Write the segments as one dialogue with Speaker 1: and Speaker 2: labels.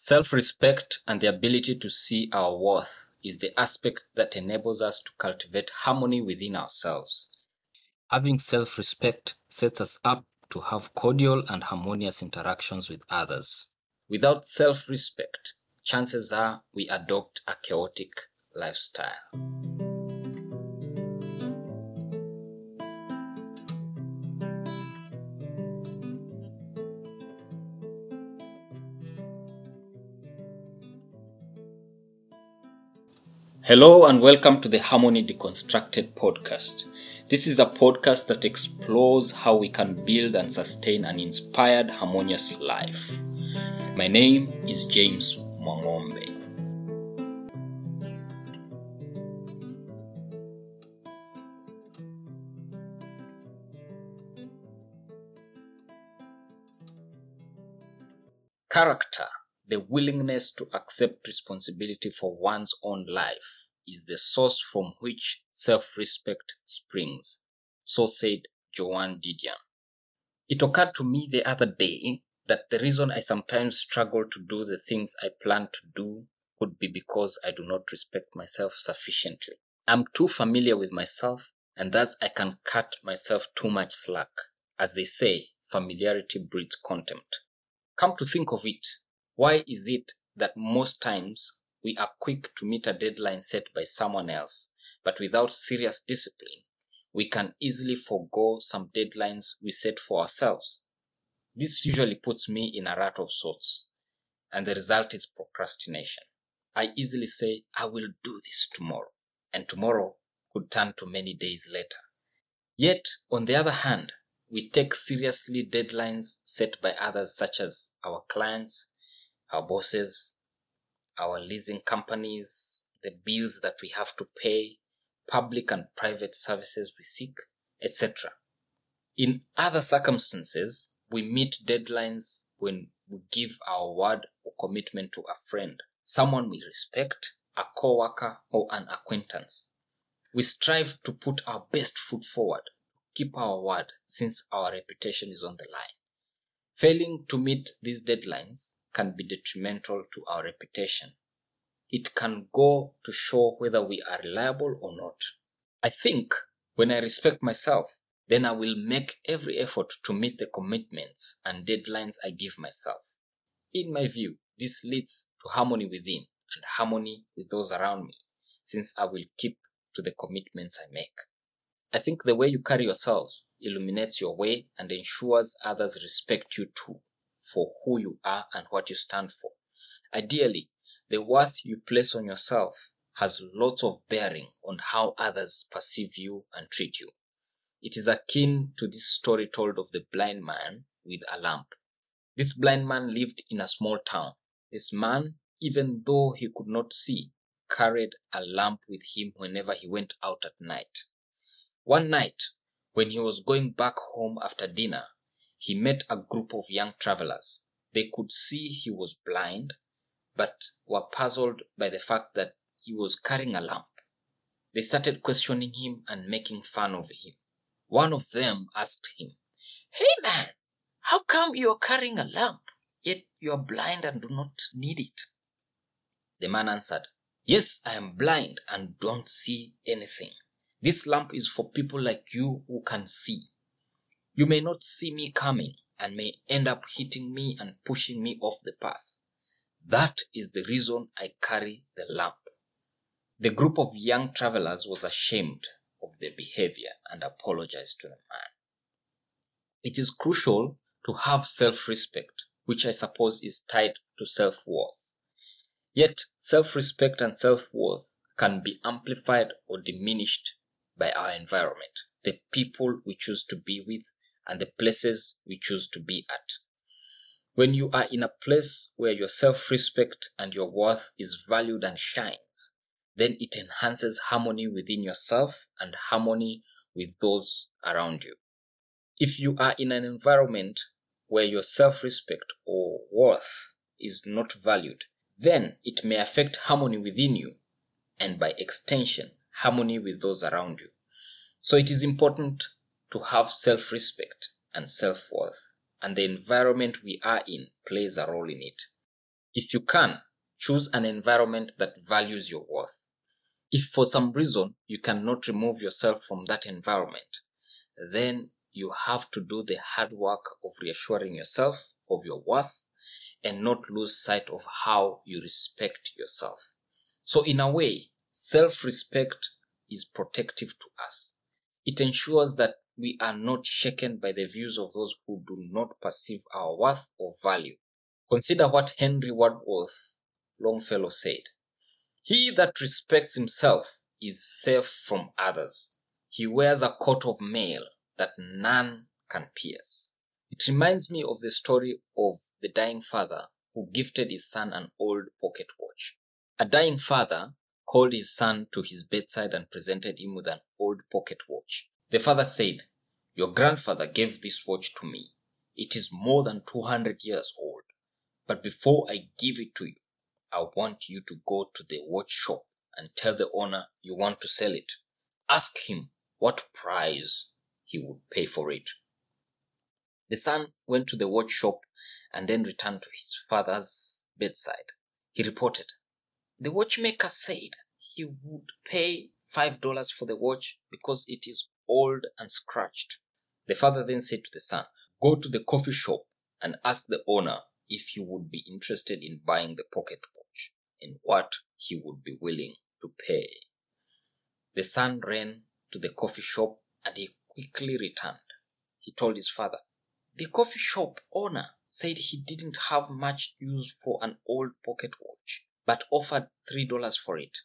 Speaker 1: Self respect and the ability to see our worth is the aspect that enables us to cultivate harmony within ourselves. Having self respect sets us up to have cordial and harmonious interactions with others. Without self respect, chances are we adopt a chaotic lifestyle. Hello and welcome to the Harmony Deconstructed podcast. This is a podcast that explores how we can build and sustain an inspired, harmonious life. My name is James Mwangombe. Character, the willingness to accept responsibility for one's own life, is the source from which self respect springs. So said Joan Didion. It occurred to me the other day that the reason I sometimes struggle to do the things I plan to do could be because I do not respect myself sufficiently. I'm too familiar with myself, and thus I can cut myself too much slack. As they say, familiarity breeds contempt. Come to think of it, why is it that most times we are quick to meet a deadline set by someone else, but without serious discipline, we can easily forego some deadlines we set for ourselves? This usually puts me in a rut of sorts, and the result is procrastination. I easily say, I will do this tomorrow, and tomorrow could turn to many days later. Yet, on the other hand, we take seriously deadlines set by others, such as our clients, our bosses, our leasing companies, the bills that we have to pay, public and private services we seek, etc. In other circumstances, we meet deadlines when we give our word or commitment to a friend, someone we respect, a co-worker or an acquaintance. We strive to put our best foot forward, keep our word since our reputation is on the line. Failing to meet these deadlines can be detrimental to our reputation. It can go to show whether we are reliable or not. I think when I respect myself, then I will make every effort to meet the commitments and deadlines I give myself. In my view, this leads to harmony within and harmony with those around me, since I will keep to the commitments I make. I think the way you carry yourself illuminates your way and ensures others respect you too for who you are and what you stand for. Ideally, the worth you place on yourself has lots of bearing on how others perceive you and treat you. It is akin to this story told of the blind man with a lamp. This blind man lived in a small town. This man, even though he could not see, carried a lamp with him whenever he went out at night. One night, when he was going back home after dinner, he met a group of young travelers. They could see he was blind, but were puzzled by the fact that he was carrying a lamp. They started questioning him and making fun of him. One of them asked him, Hey man, how come you are carrying a lamp, yet you are blind and do not need it? The man answered, Yes, I am blind and don't see anything. This lamp is for people like you who can see. You may not see me coming and may end up hitting me and pushing me off the path. That is the reason I carry the lamp. The group of young travelers was ashamed of their behavior and apologized to the man. It is crucial to have self respect, which I suppose is tied to self worth. Yet, self respect and self worth can be amplified or diminished by our environment, the people we choose to be with, and the places we choose to be at. When you are in a place where your self respect and your worth is valued and shines, then it enhances harmony within yourself and harmony with those around you. If you are in an environment where your self respect or worth is not valued, then it may affect harmony within you and by extension, harmony with those around you. So it is important to have self respect and self worth, and the environment we are in plays a role in it. If you can, choose an environment that values your worth. If for some reason you cannot remove yourself from that environment, then you have to do the hard work of reassuring yourself of your worth and not lose sight of how you respect yourself. So, in a way, self respect is protective to us. It ensures that we are not shaken by the views of those who do not perceive our worth or value. Consider what Henry Wadsworth Longfellow said He that respects himself is safe from others. He wears a coat of mail that none can pierce. It reminds me of the story of the dying father who gifted his son an old pocket watch. A dying father called his son to his bedside and presented him with an old pocket watch. The father said, Your grandfather gave this watch to me. It is more than 200 years old. But before I give it to you, I want you to go to the watch shop and tell the owner you want to sell it. Ask him what price he would pay for it. The son went to the watch shop and then returned to his father's bedside. He reported, The watchmaker said he would pay five dollars for the watch because it is old and scratched. The father then said to the son, Go to the coffee shop and ask the owner if he would be interested in buying the pocket watch and what he would be willing to pay. The son ran to the coffee shop and he quickly returned. He told his father, The coffee shop owner said he didn't have much use for an old pocket watch, but offered three dollars for it.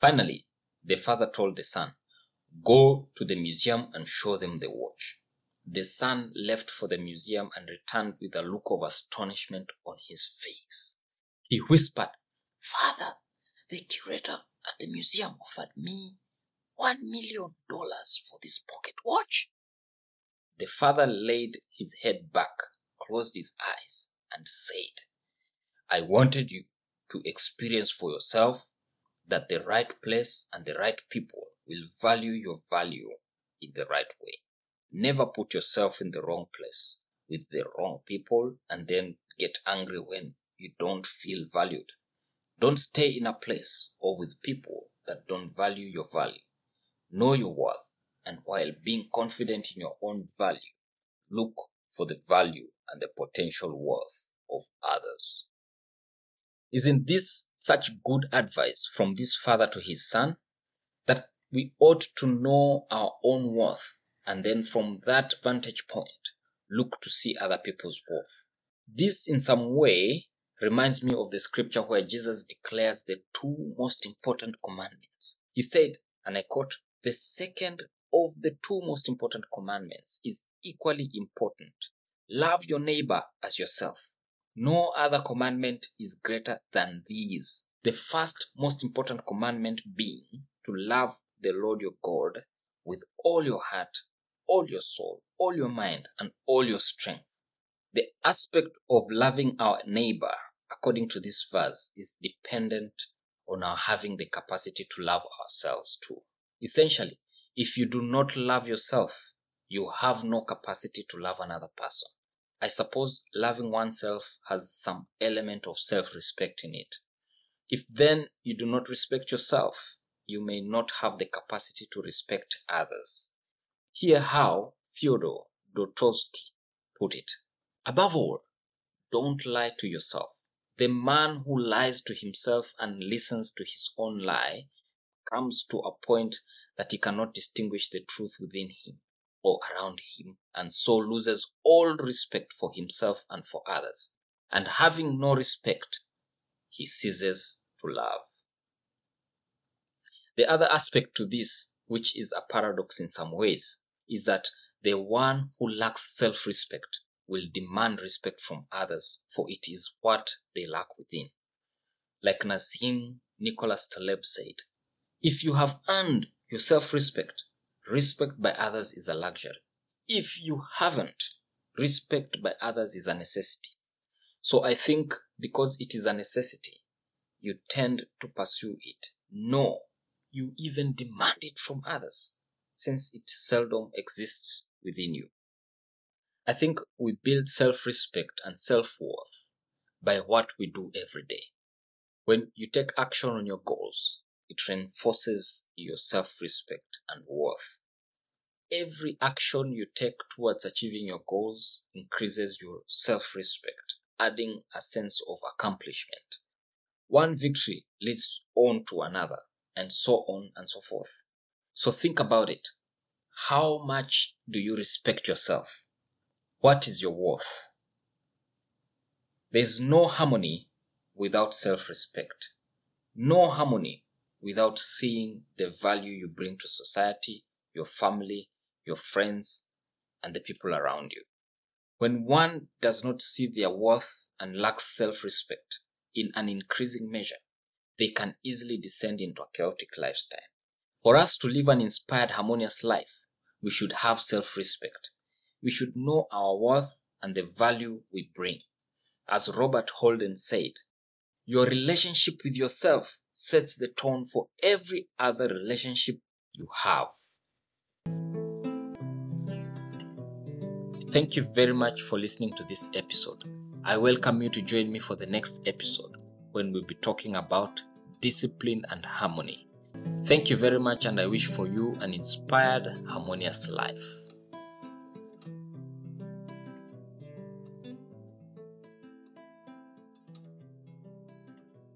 Speaker 1: Finally, the father told the son, Go to the museum and show them the watch. The son left for the museum and returned with a look of astonishment on his face. He whispered, Father, the curator at the museum offered me one million dollars for this pocket watch. The father laid his head back, closed his eyes, and said, I wanted you to experience for yourself that the right place and the right people will value your value in the right way. Never put yourself in the wrong place with the wrong people and then get angry when you don't feel valued. Don't stay in a place or with people that don't value your value. Know your worth, and while being confident in your own value, look for the value and the potential worth of others. Isn't this such good advice from this father to his son? That we ought to know our own worth and then from that vantage point, look to see other people's worth. This, in some way, reminds me of the scripture where Jesus declares the two most important commandments. He said, and I quote, the second of the two most important commandments is equally important. Love your neighbor as yourself. No other commandment is greater than these. The first most important commandment being to love the Lord your God with all your heart, all your soul, all your mind, and all your strength. The aspect of loving our neighbor, according to this verse, is dependent on our having the capacity to love ourselves too. Essentially, if you do not love yourself, you have no capacity to love another person. I suppose loving oneself has some element of self respect in it. If then you do not respect yourself, you may not have the capacity to respect others. Hear how Fyodor Dostoevsky put it. Above all, don't lie to yourself. The man who lies to himself and listens to his own lie comes to a point that he cannot distinguish the truth within him or around him and so loses all respect for himself and for others. And having no respect, he ceases to love. The other aspect to this, which is a paradox in some ways, is that the one who lacks self respect will demand respect from others, for it is what they lack within. Like Nassim Nicholas Taleb said, if you have earned your self respect, respect by others is a luxury. If you haven't, respect by others is a necessity. So I think because it is a necessity, you tend to pursue it. No, you even demand it from others since it seldom exists within you. I think we build self respect and self worth by what we do every day. When you take action on your goals, it reinforces your self respect and worth. Every action you take towards achieving your goals increases your self respect, adding a sense of accomplishment. One victory leads on to another, and so on and so forth. So think about it. How much do you respect yourself? What is your worth? There's no harmony without self respect, no harmony without seeing the value you bring to society, your family, your friends, and the people around you. When one does not see their worth and lacks self respect in an increasing measure, they can easily descend into a chaotic lifestyle. For us to live an inspired, harmonious life, we should have self respect. We should know our worth and the value we bring. As Robert Holden said, your relationship with yourself sets the tone for every other relationship you have. Thank you very much for listening to this episode. I welcome you to join me for the next episode when we'll be talking about discipline and harmony. Thank you very much, and I wish for you an inspired, harmonious life.